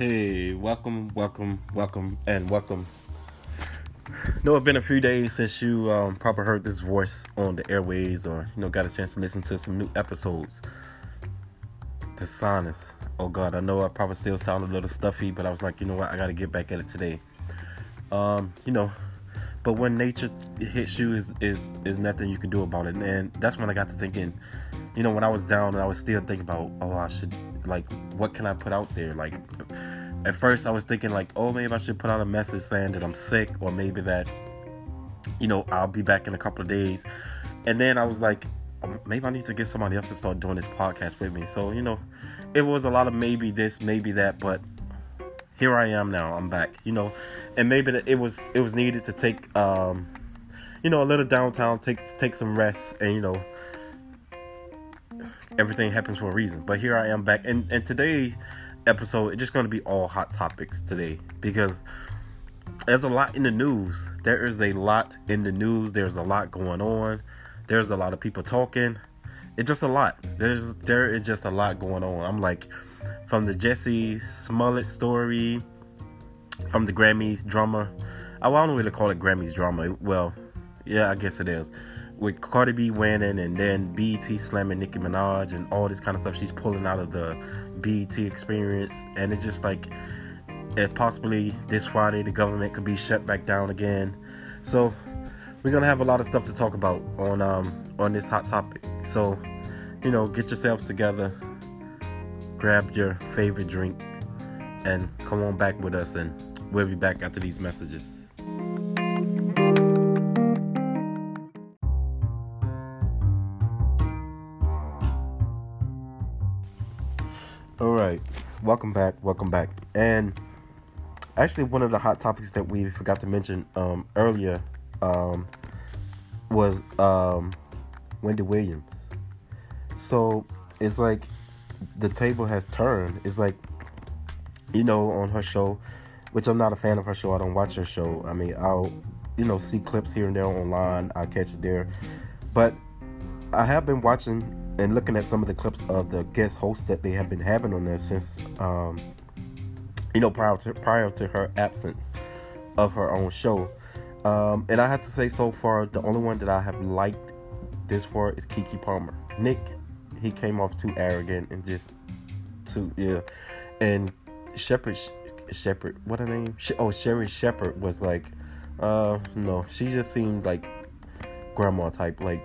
Hey, welcome, welcome, welcome, and welcome. know it's been a few days since you um, probably heard this voice on the airways or you know got a chance to listen to some new episodes. Sinus. Oh God, I know I probably still sound a little stuffy, but I was like, you know what, I got to get back at it today. Um, you know, but when nature hits you, is is is nothing you can do about it, and that's when I got to thinking. You know, when I was down, and I was still thinking about, oh, I should like, what can I put out there? Like, at first I was thinking like, oh, maybe I should put out a message saying that I'm sick, or maybe that, you know, I'll be back in a couple of days. And then I was like, um, maybe I need to get somebody else to start doing this podcast with me. So you know, it was a lot of maybe this, maybe that, but here I am now. I'm back. You know, and maybe it was it was needed to take, um, you know, a little downtown, take take some rest, and you know, everything happens for a reason. But here I am back, and and today episode it's just going to be all hot topics today because there's a lot in the news. There is a lot in the news. There's a lot going on. There's a lot of people talking. It's just a lot. There's there is just a lot going on. I'm like from the Jussie Smollett story, from the Grammys drama. I don't really call it Grammys drama. Well, yeah, I guess it is. With Cardi B winning and then BET slamming Nicki Minaj and all this kind of stuff she's pulling out of the BET experience. And it's just like, if possibly this Friday the government could be shut back down again. So we're gonna have a lot of stuff to talk about on um on this hot topic. So, you know, get yourselves together, grab your favorite drink, and come on back with us and we'll be back after these messages. Welcome back, welcome back. And actually, one of the hot topics that we forgot to mention um, earlier um, was um, Wendy Williams. So it's like the table has turned. It's like, you know, on her show, which I'm not a fan of her show. I don't watch her show. I mean, I'll, you know, see clips here and there online. I catch it there. But I have been watching and looking at some of the clips of the guest hosts that they have been having on there since, um, you know, prior to prior to her absence of her own show. Um, and I have to say, so far, the only one that I have liked this far is Keke Palmer. Nick, he came off too arrogant and just too yeah. And Shepard, Shepard, what her name? Oh, Sherri Shepherd was like, uh, no, she just seemed like grandma type, like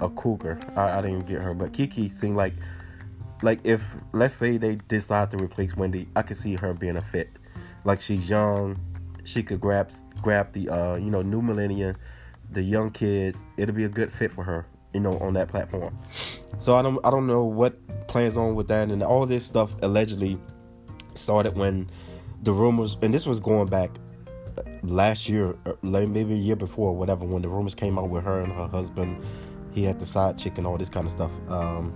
a cougar. I, I didn't get her, but Keke seemed like like if let's say they decide to replace Wendy, I could see her being a fit. Like she's young, she could grab grab the uh you know new millennia, the young kids. It'll be a good fit for her, you know, on that platform. So I don't I don't know what plans on with that, and all this stuff allegedly started when the rumors, and this was going back last year, maybe a year before, whatever, when the rumors came out with her and her husband he had the side chick and all this kind of stuff. Um,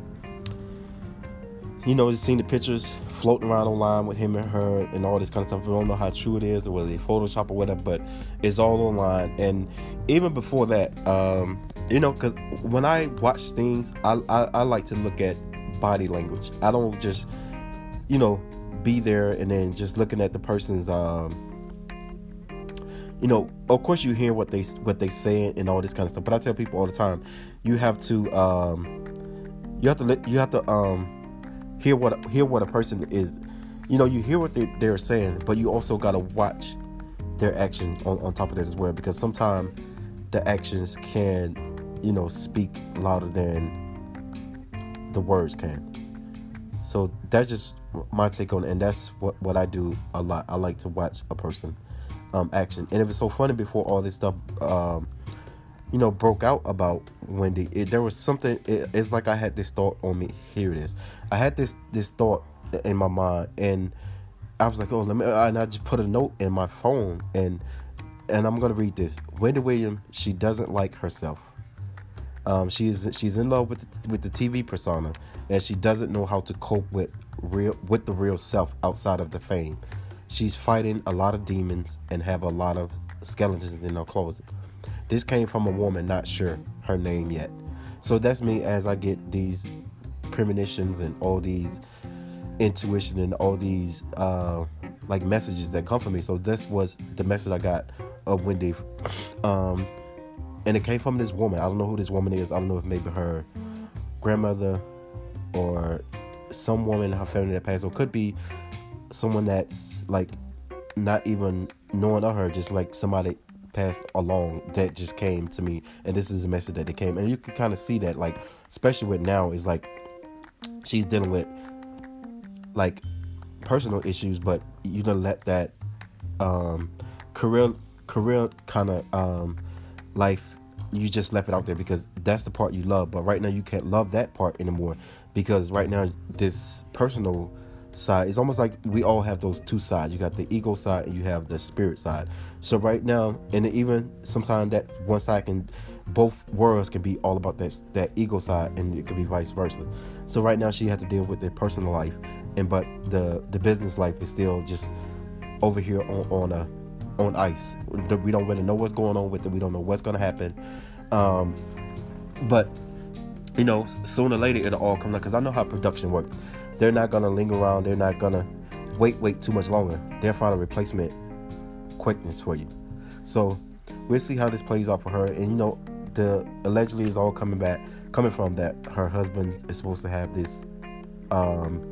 you know, just seen the pictures floating around online with him and her and all this kind of stuff. We don't know how true it is or whether they Photoshop or whatever, but it's all online. And even before that, um, you know, because when I watch things, I, I, I like to look at body language. I don't just, you know, be there and then just looking at the person's um, you know, of course you hear what they what they say and all this kind of stuff. But I tell people all the time, you have to um, you have to you have to um, hear what hear what a person is. You know, you hear what they, they're saying, but you also gotta watch their action on, on top of that as well, because sometimes the actions can, you know, speak louder than the words can. So that's just my take on it, and that's what what I do a lot. I like to watch a person um, action. And it was so funny before all this stuff, um, you know, broke out about Wendy. It, there was something. It, it's like I had this thought on me. Here it is. I had this this thought in my mind, and I was like, oh, let me. And I just put a note in my phone, and and I'm gonna read this. Wendy Williams. She doesn't like herself. Um, she's she's in love with the, with the TV persona, and she doesn't know how to cope with real with the real self outside of the fame she's fighting a lot of demons and have a lot of skeletons in her closet. This came from a woman not sure her name yet. So that's me as I get these premonitions and all these intuition and all these uh, like messages that come from me. So this was the message I got of Wendy, um, and it came from this woman. I don't know who this woman is. I don't know if maybe her grandmother or some woman in her family that passed, or could be someone that's like not even knowing of her, just like somebody passed along that just came to me, and this is a message that they came, and you can kind of see that, like especially with now, is like she's dealing with like personal issues, but you don't let that um, career career kind of um, life you just left it out there because that's the part you love. But right now you can't love that part anymore because right now this personal side it's almost like we all have those two sides you got the ego side and you have the spirit side so right now and even sometimes that one side can both worlds can be all about that that ego side and it could be vice versa so right now she had to deal with the personal life and but the the business life is still just over here on on a on ice. We don't really know what's going on with it. We don't know what's going to happen. Um, but you know, sooner or later it'll all come out because I know how production works. They're not gonna linger around. They're not gonna wait, wait too much longer. They'll find a replacement quickness for you. So we'll see how this plays out for her. And you know, the allegedly is all coming back, coming from that her husband is supposed to have this um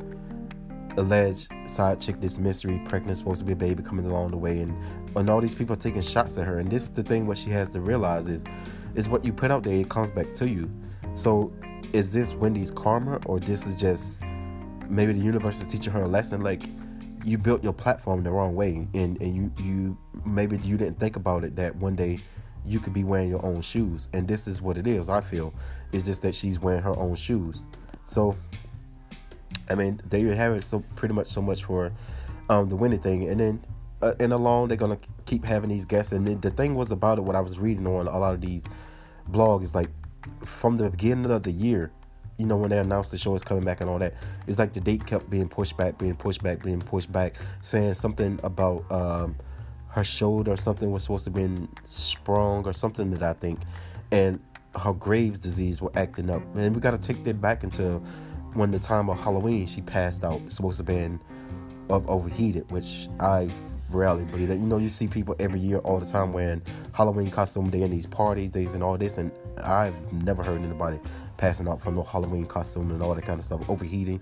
alleged side chick, this mystery pregnant, supposed to be a baby coming along the way, and and all these people are taking shots at her. And this is the thing. What she has to realize is, is what you put out there, it comes back to you. So, is this Wendy's karma, or this is just maybe the universe is teaching her a lesson? Like, you built your platform the wrong way, and and you you maybe you didn't think about it that one day you could be wearing your own shoes, and this is what it is. I feel it's just that she's wearing her own shoes. So I mean, they have it so pretty much so much for um, the winning thing, and then uh, and along they're gonna keep having these guests. And then the thing was about it, what I was reading on a lot of these blogs is like from the beginning of the year, you know, when they announced the show is coming back and all that, it's like the date kept being pushed back, being pushed back, being pushed back, saying something about um, her shoulder or something was supposed to be sprung or something that I think, and her Graves' disease were acting up, and we got to take that back until when the time of Halloween she passed out. Supposed to have been overheated, which I rarely believe that. You know, you see people every year all the time wearing Halloween costume day in these parties, days and all this, and I've never heard anybody passing out from no Halloween costume and all that kind of stuff, overheating.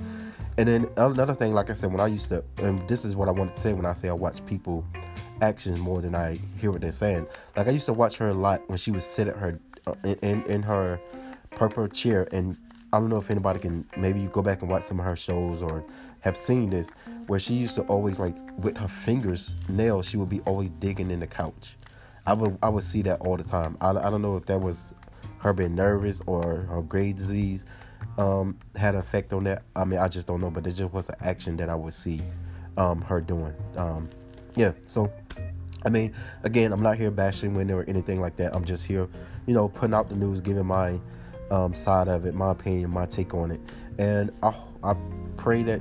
And then another thing, like I said, when I used to, and this is what I wanted to say when I say I watch people actions more than I hear what they're saying. Like I used to watch her a lot when she would sit at her uh, in in, in her purple chair and I don't know if anybody can maybe you go back and watch some of her shows or have seen this where she used to always like with her fingers nails she would be always digging in the couch. I would I would see that all the time. I, I don't know if that was her being nervous or her grade disease um, had an effect on that. I mean I just don't know, but it just was an action that I would see um, her doing. Um, yeah, so I mean, again, I'm not here bashing Wendy or anything like that. I'm just here, you know, putting out the news, giving my um, side of it, my opinion, my take on it. And I, I pray that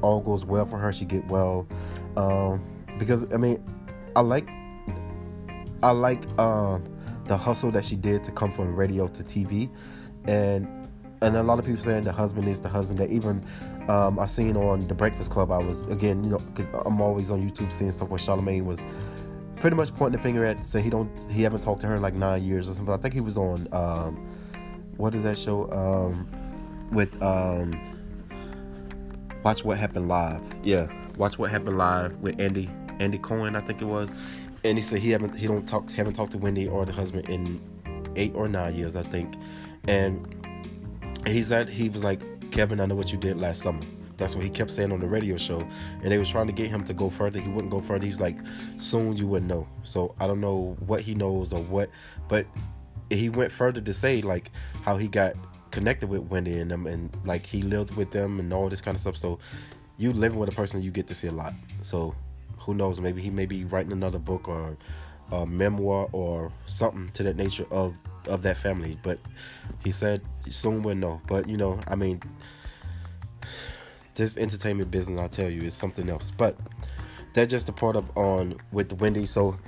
all goes well for her. She get well, um, because I mean, I like, I like um, the hustle that she did to come from radio to TV, and and a lot of people saying the husband is the husband that even um, I seen on the Breakfast Club. I was again, you know, because I'm always on YouTube seeing stuff where Charlemagne was pretty much pointing the finger at saying he don't he haven't talked to her in like nine years or something. I think he was on um, what is that show? Um, with um, Watch What Happened Live. Yeah, Watch What Happened Live with Andy Andy Cohen, I think it was. And he said he haven't he don't talk haven't talked to Wendy or the husband in eight or nine years, I think. And he said he was like, Kevin, I know what you did last summer. That's what he kept saying on the radio show. And they was trying to get him to go further. He wouldn't go further. He's like, soon you wouldn't know. So I don't know what he knows or what, but he went further to say like how he got connected with Wendy and them, and like he lived with them and all this kind of stuff. So you living with a person, you get to see a lot. So who knows? Maybe he may be writing another book or a memoir or something to that nature of of that family. But he said soon we'll know. But you know, I mean, this entertainment business, I tell you, is something else. But that's just a part of on with Wendy. So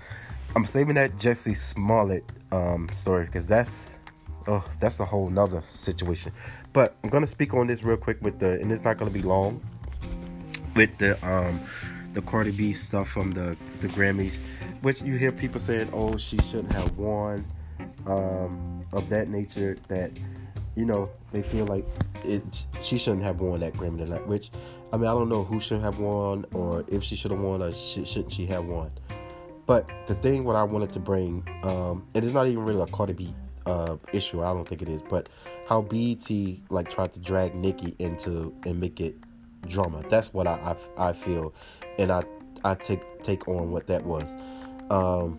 I'm saving that Jussie Smollett um, story because that's oh that's a whole nother situation. But I'm gonna speak on this real quick with the and it's not gonna be long with the um the Cardi B stuff from the the Grammys, which you hear people saying, "Oh, she shouldn't have won," um, of that nature. That you know they feel like it she shouldn't have won that Grammy tonight. Which I mean I don't know who should have won or if she should have won or sh- shouldn't she have won. But the thing what I wanted to bring, um, and it's not even really a Cardi B uh, issue. I don't think it is, but how BET like tried to drag Nicki into and make it drama. That's what I I, I feel, and I I take take on what that was. Um,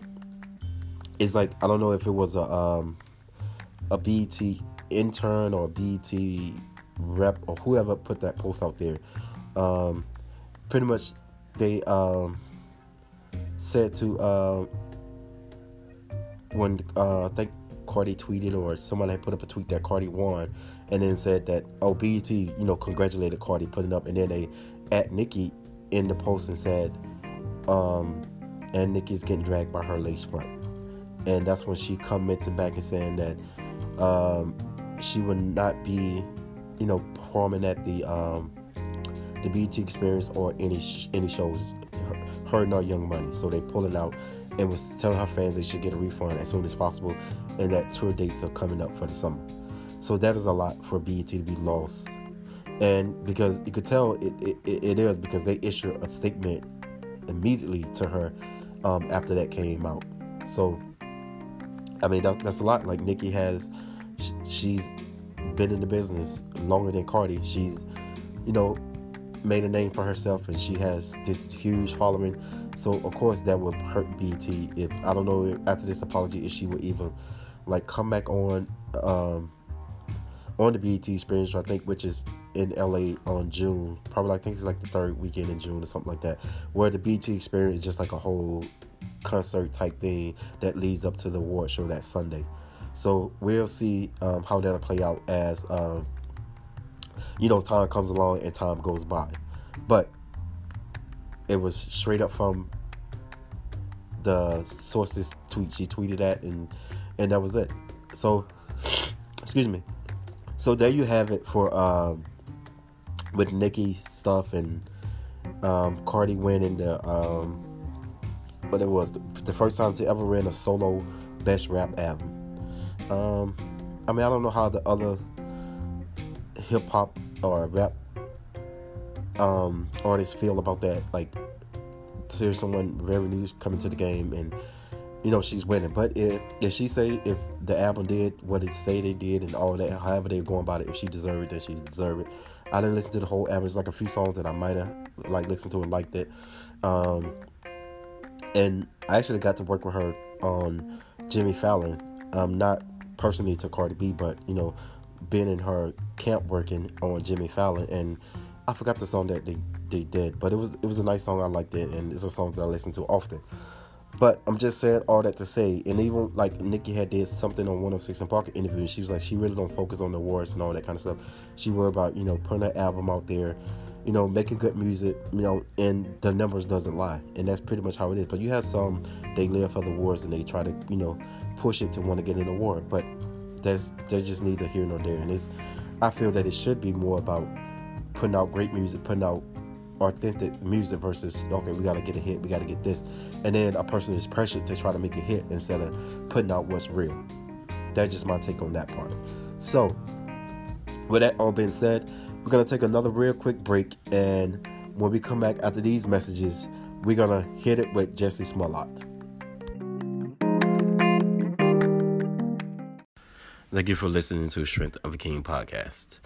it's like I don't know if it was a um, a BET intern or BET rep or whoever put that post out there. Um, pretty much they um, said to uh, when uh, I think Cardi tweeted or someone had put up a tweet that Cardi won, and then said that oh BET you know congratulated Cardi putting up, and then they at Nicki in the post and said um, and Nicki's getting dragged by her lace front, and that's when she commented back and saying that um, she would not be you know performing at the um, the BET experience or any sh- any shows her, her nor Young Money, so they pulling out and was telling her fans they should get a refund as soon as possible and that tour dates are coming up for the summer. So that is a lot for BET to be lost. And because you could tell it, it, it is because they issued a statement immediately to her um, after that came out. So, I mean, that, that's a lot. Like, Nicki has, she's been in the business longer than Cardi. She's, you know, made a name for herself and she has this huge following. So of course that would hurt BT. if I don't know if after this apology if she would even like come back on um on the BET experience I think which is in LA on June. Probably I think it's like the third weekend in June or something like that. Where the BET experience is just like a whole concert type thing that leads up to the award show that Sunday. So we'll see um, how that'll play out as um, you know, time comes along and time goes by. But it was straight up from the source's tweet. She tweeted that, and and that was it. So, excuse me. So there you have it for um, with Nicki stuff and um, Cardi winning the um, what it was the, first time to ever win a solo best rap album. Um, I mean, I don't know how the other hip hop or rap um, artists feel about that. Like, to someone very new coming to the game and you know she's winning. But if if she say if the album did what it say they did and all that, however they're going about it, if she deserved it, then she deserved it. I didn't listen to the whole album. It's like a few songs that I might have like listened to and liked it. Um, and I actually got to work with her on Jimmy Fallon. Um, not personally to Cardi B, but you know been in her camp working on Jimmy Fallon, and I forgot the song that they, they did, but it was it was a nice song. I liked it, and it's a song that I listen to often. But I'm just saying all that to say, and even like Nicki had did something on 106 and Parker interview. She was like, she really don't focus on the awards and all that kind of stuff. She worried about you know putting her album out there, you know, making good music, you know, and the numbers doesn't lie, and that's pretty much how it is. But you have some they live for the awards and they try to you know push it to want to get an award, but that's that's just neither here nor there. And it's I feel that it should be more about putting out great music, putting out authentic music versus okay, we gotta get a hit, we gotta get this, and then a person is pressured to try to make a hit instead of putting out what's real. That's just my take on that part. So, with that all being said, we're gonna take another real quick break, and when we come back after these messages, we're gonna hit it with Jussie Smollett. Thank you for listening to Strength of a King podcast.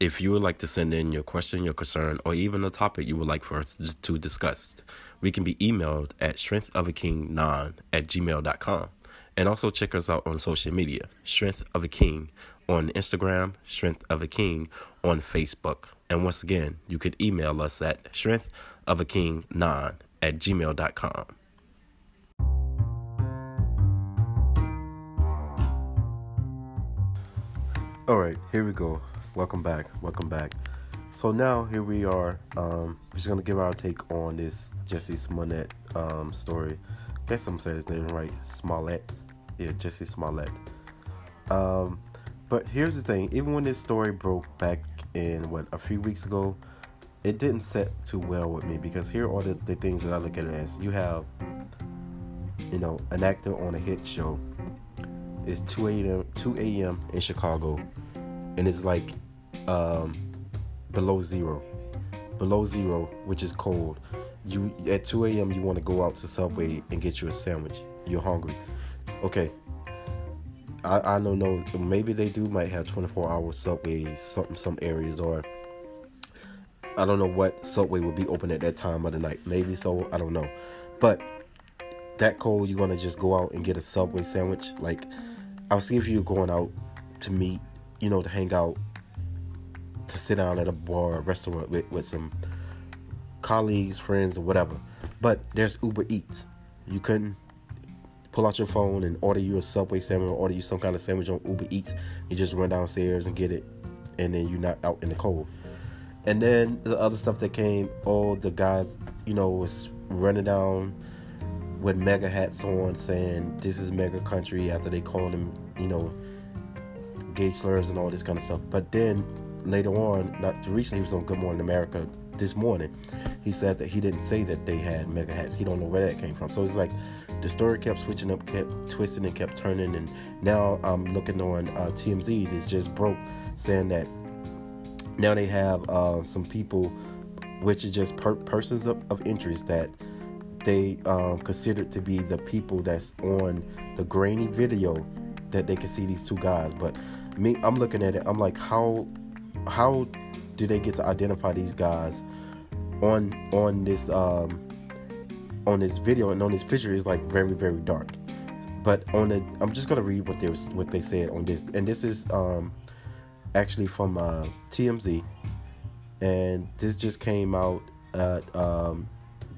If you would like to send in your question, your concern, or even a topic you would like for us to discuss, we can be emailed at strengthofakingnon at gmail.com. And also check us out on social media, Strength of a King on Instagram, Strength of a King on Facebook. And once again, you could email us at strengthofakingnon at gmail.com. All right, here we go. Welcome back. Welcome back. So now here we are. Um, we're just gonna give our take on this Jussie Smollett um, story. I guess I'm saying his name right. Smollett. Yeah, Jussie Smollett. Um, but here's the thing. Even when this story broke back in what a few weeks ago, it didn't set too well with me because here are the, the things that I look at it as. You have, you know, an actor on a hit show. It's 2 a.m. 2 a.m. in Chicago, and it's like um, below zero, below zero, which is cold. You at 2 a.m. you want to go out to Subway and get you a sandwich. You're hungry. Okay. I, I don't know. Maybe they do might have 24 hour subways, some some areas, or I don't know what subway would be open at that time of the night. Maybe so. I don't know. But that cold, you're gonna just go out and get a subway sandwich. Like I was thinking if you're going out to meet, you know, to hang out, to sit down at a bar or restaurant with, with some colleagues, friends, or whatever. But there's Uber Eats. You couldn't pull out your phone and order you a Subway sandwich or order you some kind of sandwich on Uber Eats. You just run downstairs and get it, and then you're not out in the cold. And then the other stuff that came, all the guys, you know, was running down with MAGA hats on saying this is MAGA country after they called him, you know, gay slurs and all this kind of stuff. But then later on, not recently, he was on Good Morning America this morning. He said that he didn't say that they had MAGA hats. He don't know where that came from. So it's like the story kept switching up, kept twisting and kept turning. And now I'm looking on uh, TMZ. It's just broke saying that now they have uh, some people, which is just per- persons of, of, interest that they um, considered to be the people that's on the grainy video that they can see these two guys. But me, I'm looking at it. I'm like, how how do they get to identify these guys on on this um, on this video and on this picture is like very very dark. But on the, I'm just gonna read what they was, what they said on this, and this is um, actually from uh, TMZ, and this just came out at, um,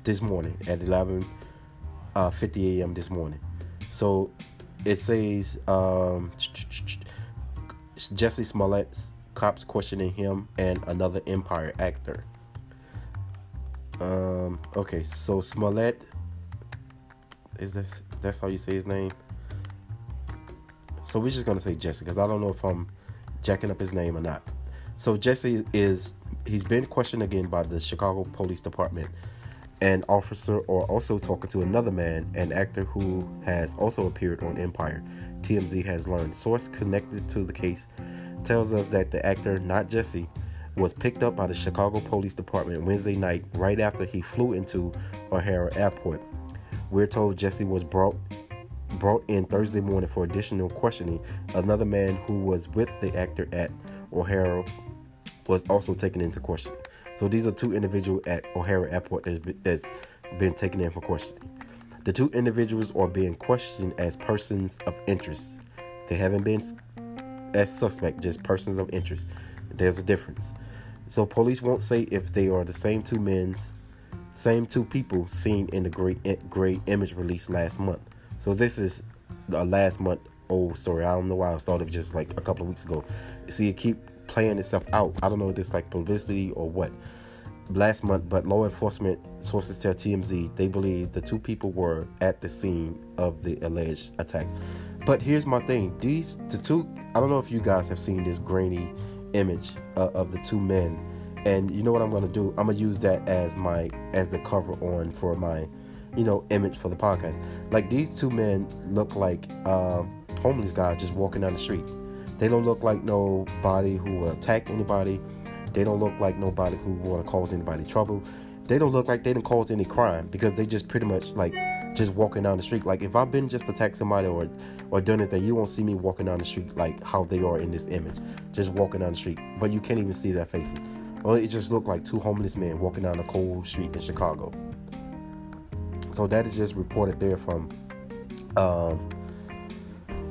this morning at 11 uh, 50 a.m. this morning. So it says um, Jussie Smollett's cops questioning him and another Empire actor. Um, okay, so Smollett is this that's how you say his name? So we're just gonna say Jesse because I don't know if I'm jacking up his name or not. So Jesse is he's been questioned again by the Chicago Police Department. An officer or also talking to another man, an actor who has also appeared on Empire. TMZ has learned. Source connected to the case tells us that the actor, not Jesse, was picked up by the Chicago Police Department Wednesday night right after he flew into O'Hare Airport. We're told Jesse was brought brought in Thursday morning for additional questioning. Another man who was with the actor at O'Hare was also taken into questioning. So these are two individuals at O'Hare Airport that's been taken in for questioning. The two individuals are being questioned as persons of interest. They haven't been as suspect, just persons of interest. There's a difference. So police won't say if they are the same two men, same two people seen in the great eh, gray image released last month. So this is a last month old story. I don't know why I started just like a couple of weeks ago. See, it keep playing itself out. I don't know if it's like publicity or what. Last month, but law enforcement sources tell TMZ they believe the two people were at the scene of the alleged attack. But here's my thing: these the two. I don't know if you guys have seen this grainy image uh, of the two men, and you know what I'm gonna do? I'm gonna use that as my as the cover on for my you know, image for the podcast. Like these two men look like uh, homeless guys just walking down the street. They don't look like nobody who will attack anybody. They don't look like nobody who want to cause anybody trouble. They don't look like they didn't cause any crime because they just pretty much like just walking down the street. Like if I've been just attacked somebody or or done anything, you won't see me walking down the street like how they are in this image, just walking down the street. But you can't even see their faces. Or it just looked like two homeless men walking down a cold street in Chicago. So that is just reported there from um,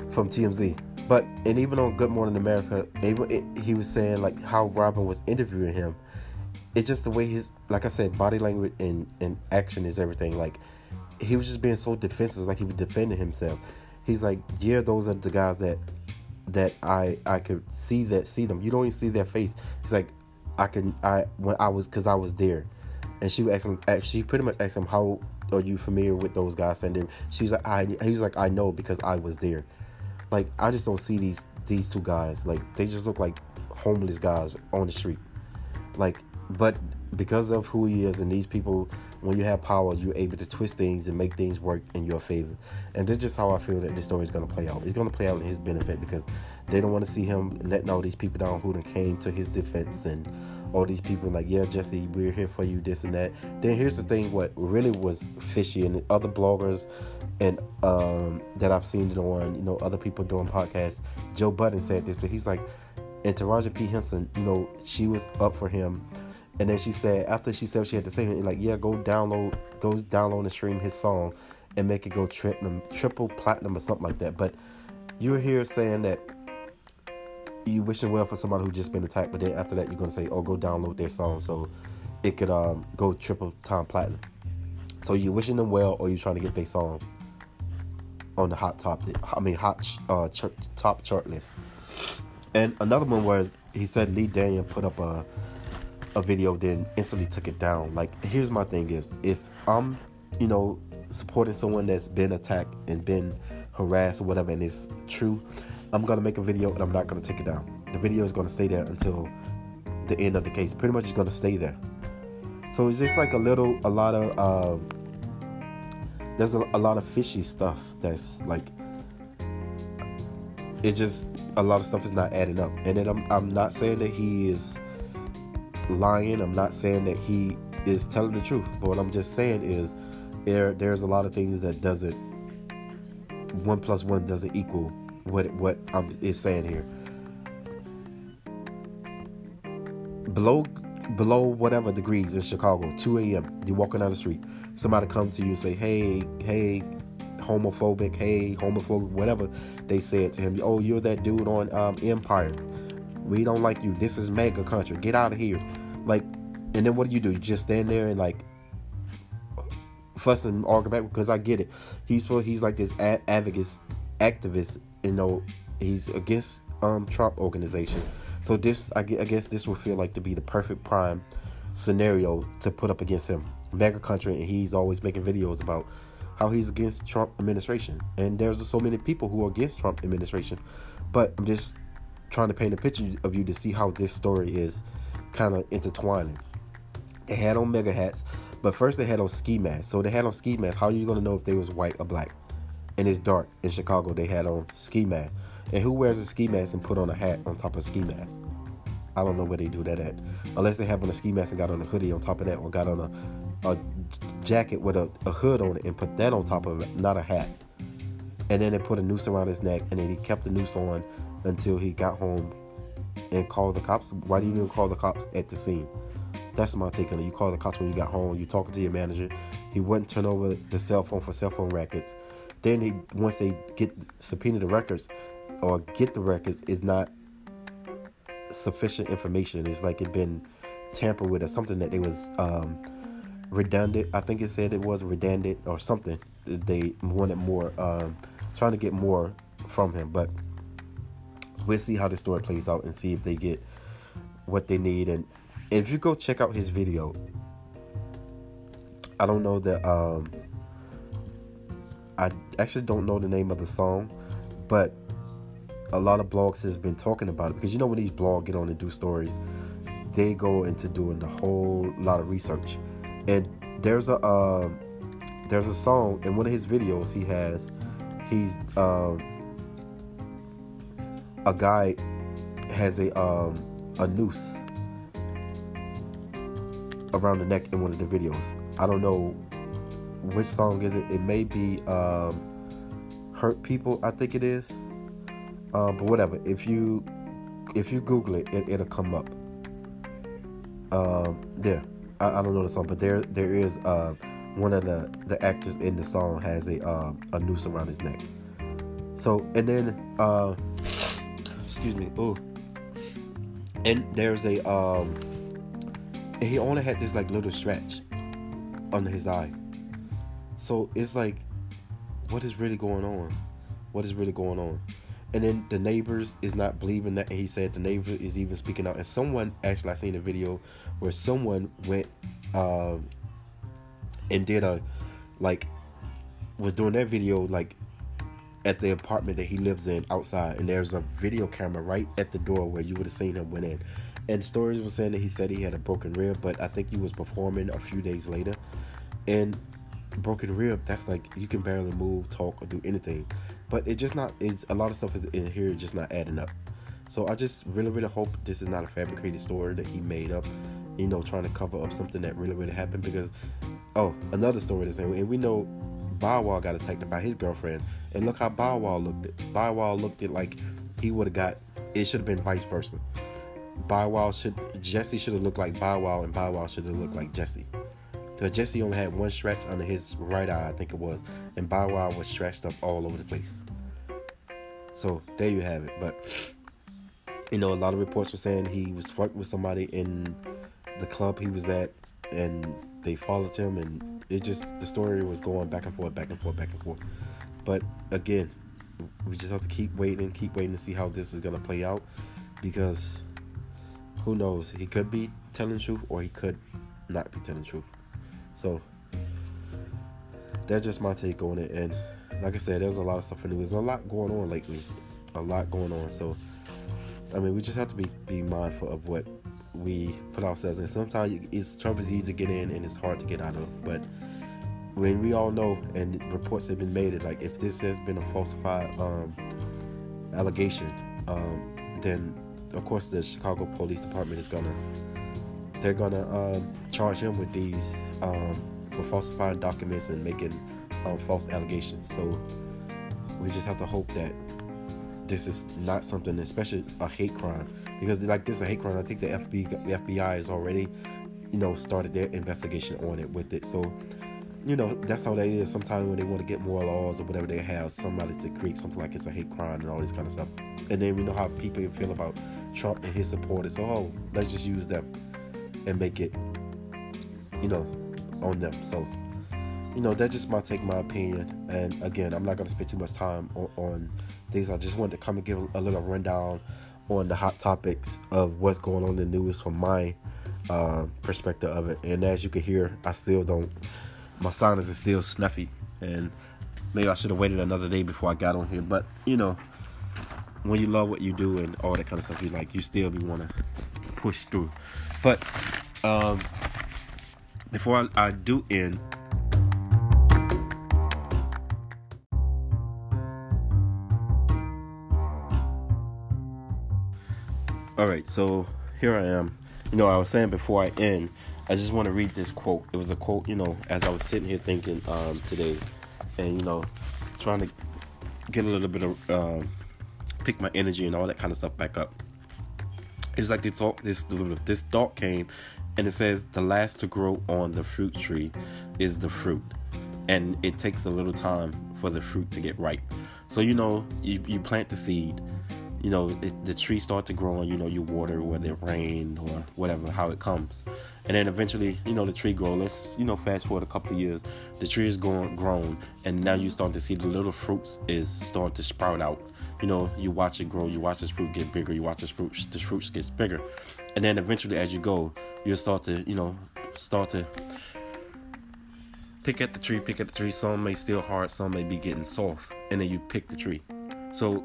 from TMZ. But and even on Good Morning America, it, he was saying like how Robin was interviewing him. It's just the way his, like I said, body language and, and action is everything. Like he was just being so defensive, like he was defending himself. He's like, yeah, those are the guys that that I I could see that see them. You don't even see their face. He's like, I can I when I was because I was there, and she asked him. She pretty much asked him how are you familiar with those guys? And then she's like, I, he's like, I know because I was there. Like, I just don't see these these two guys. Like, they just look like homeless guys on the street. Like, but because of who he is and these people when you have power you're able to twist things and make things work in your favor and that's just how i feel that this story is going to play out it's going to play out in his benefit because they don't want to see him letting all these people down who then came to his defense and all these people like yeah jesse we're here for you this and that then here's the thing what really was fishy and other bloggers and um, that i've seen it on you know other people doing podcasts joe budden said this but he's like and Taraji P. Henson, you know, she was up for him and then she said, after she said she had to say, it, like, yeah, go download, go download and stream his song, and make it go triple, triple platinum or something like that. But you're here saying that you wishing well for somebody who just been attacked, but then after that you're gonna say, oh, go download their song so it could um, go triple time platinum. So you wishing them well, or you trying to get their song on the hot top, I mean hot uh, top chart list. And another one was he said Lee Daniel put up a a video then instantly took it down. Like here's my thing is if I'm, you know, supporting someone that's been attacked and been harassed or whatever and it's true, I'm gonna make a video and I'm not gonna take it down. The video is gonna stay there until the end of the case. Pretty much it's gonna stay there. So it's just like a little a lot of um there's a, a lot of fishy stuff that's like it just a lot of stuff is not adding up. And then I'm I'm not saying that he is lying. I'm not saying that he is telling the truth, but what I'm just saying is there there's a lot of things that doesn't one plus one doesn't equal what what I'm is saying here. Below below whatever degrees in Chicago, 2 a.m. You're walking down the street. Somebody comes to you and say, "Hey, hey, homophobic, hey, homophobic, whatever they said to him. Oh, you're that dude on um, Empire. We don't like you. This is MAGA country. Get out of here. Like, and then what do you do? You just stand there and like fuss and argue back because I get it. He's for he's like this advocate, activist. You know, he's against um Trump organization. So this, I guess, this would feel like to be the perfect prime scenario to put up against him. MAGA country, and he's always making videos about how he's against Trump administration. And there's so many people who are against Trump administration. But I'm just trying to paint a picture of you to see how this story is kind of intertwining. They had on MAGA hats, but first they had on ski masks. So they had on ski masks. How are you gonna know if they was white or black? And it's dark in Chicago. They had on ski masks. And who wears a ski mask and put on a hat on top of ski mask? I don't know where they do that at. Unless they have on a ski mask and got on a hoodie on top of that, or got on a, a jacket with a, a hood on it and put that on top of it, not a hat. And then they put a noose around his neck, and then he kept the noose on until he got home and called the cops. Why do you even call the cops at the scene? That's my take on it. You call the cops when you got home. You talking to your manager. He wouldn't turn over the cell phone for cell phone records. Then he once they get subpoena the records or get the records is not sufficient information. It's like it been tampered with or something that they was um, redundant. I think it said it was redundant or something. They wanted more, um, trying to get more from him, but we'll see how the story plays out and see if they get what they need. And, if you go check out his video, I don't know that um, I actually don't know the name of the song, but a lot of blogs has been talking about it because you know when these blogs get on and do stories, they go into doing a whole lot of research. And there's a um, there's a song in one of his videos he has he's um, a guy has a um a noose around the neck in one of the videos. I don't know which song is it. It may be um Hurt People, I think it is. Um, but whatever. If you if you Google it, it will come up. Um, there. I, I, don't know the song, but there there is uh, one of the the actors in the song has a um, a noose around his neck. So and then uh, excuse me. Oh, and there's a um, he only had this like little stretch under his eye. So it's like, what is really going on? What is really going on? And then the neighbors is not believing that. He said the neighbor is even speaking out. And someone actually, I seen a video where someone went um, and did a like was doing that video like at the apartment that he lives in outside, and there's a video camera right at the door where you would have seen him went in, And stories were saying that he said he had a broken rib, but I think he was performing a few days later. And broken rib, that's like you can barely move, talk, or do anything. But it just not. It's a lot of stuff is in here just not adding up. So I just really, really hope this is not a fabricated story that he made up. You know, trying to cover up something that really, really happened. Because, oh, another story is, and we know Bow Wow got attacked by his girlfriend, and look how Bow Wow looked. It. Bow Wow looked it like he would have got. It should have been vice versa. Bow Wow should Jesse should have looked like Bow Wow, and Bow Wow should have looked like Jesse. Because Jesse only had one stretch under his right eye, I think it was, and Bow Wow was stretched up all over the place. So there you have it. But you know, a lot of reports were saying he was fucked with somebody in the club he was at, and they followed him, and it just the story was going back and forth, back and forth, back and forth. But again, we just have to keep waiting, keep waiting to see how this is gonna play out, because who knows? He could be telling the truth, or he could not be telling the truth. So that's just my take on it. And like I said, there's a lot of stuff in the news. There's a lot going on lately. A lot going on. So I mean, we just have to be be mindful of what we put ourselves in. Sometimes it's trouble easy to get in, and it's hard to get out of. But when we all know, and reports have been made, like if this has been a falsified um, allegation, um, then of course the Chicago Police Department is gonna they're gonna um, charge him with these um, for falsifying documents and making um, false allegations. So we just have to hope that this is not something, especially a hate crime, because like this is a hate crime. I think the FBI, the FBI has already, you know, started their investigation on it with it. So, you know, that's how that is. Sometimes when they want to get more laws or whatever, they have somebody to create something like it's a hate crime and all this kind of stuff. And then we know how people feel about Trump and his supporters. So, oh, let's just use them and make it, you know, on them. So, you know, that's just my take, my opinion. And again, I'm not gonna spend too much time on, on things. I just wanted to come and give a little rundown on the hot topics of what's going on in the news from my uh, perspective of it. And as you can hear, I still don't. My sinus is still snuffy, and maybe I should have waited another day before I got on here. But you know, when you love what you do and all that kind of stuff, you like you still be want to push through. But um, before I, I do end. All right, so here I am. You know, I was saying before I end, I just want to read this quote. It was a quote, you know, as I was sitting here thinking um, today, and you know, trying to get a little bit of um, pick my energy and all that kind of stuff back up. It's like talk this this thought came, and it says the last to grow on the fruit tree is the fruit, and it takes a little time for the fruit to get ripe. So you know, you, you plant the seed you know it, the tree start to grow and you know you water whether it rain or whatever how it comes. And then eventually you know the tree grow. Let's you know fast forward a couple of years. The tree is going grown and now you start to see the little fruits is starting to sprout out you know you watch it grow you watch this fruit get bigger you watch this fruit this fruit gets bigger and then eventually as you go you'll start to you know start to pick at the tree pick at the tree some may still hard some may be getting soft and then you pick the tree so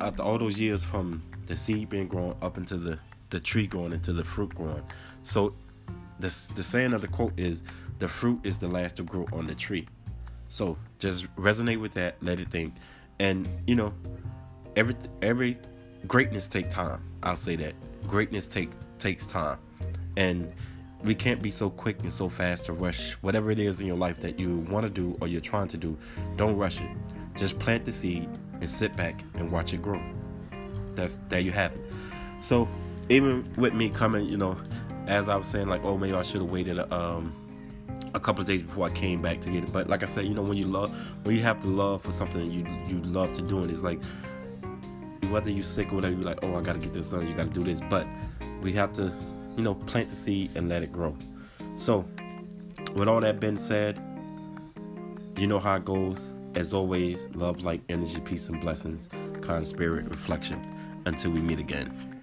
after all those years from the seed being grown up into the the tree growing into the fruit growing. So the the saying of the quote is the fruit is the last to grow on the tree. So just resonate with that, let it think. And you know, every every greatness take time. I'll say that. Greatness take takes time. And we can't be so quick and so fast to rush whatever it is in your life that you want to do or you're trying to do. Don't rush it. Just plant the seed and sit back and watch it grow. That's there you have it. So even with me coming, you know, as I was saying, like, oh, maybe I should have waited a, um, a couple of days before I came back to get it. But like I said, you know, when you love, when you have to love for something that you you love to do, and it's like whether you're sick or whatever, you're like, oh, I gotta get this done, you gotta do this. But we have to, you know, plant the seed and let it grow. So, with all that being said, you know how it goes. As always, love, light, energy, peace, and blessings, kind spirit, reflection. Until we meet again.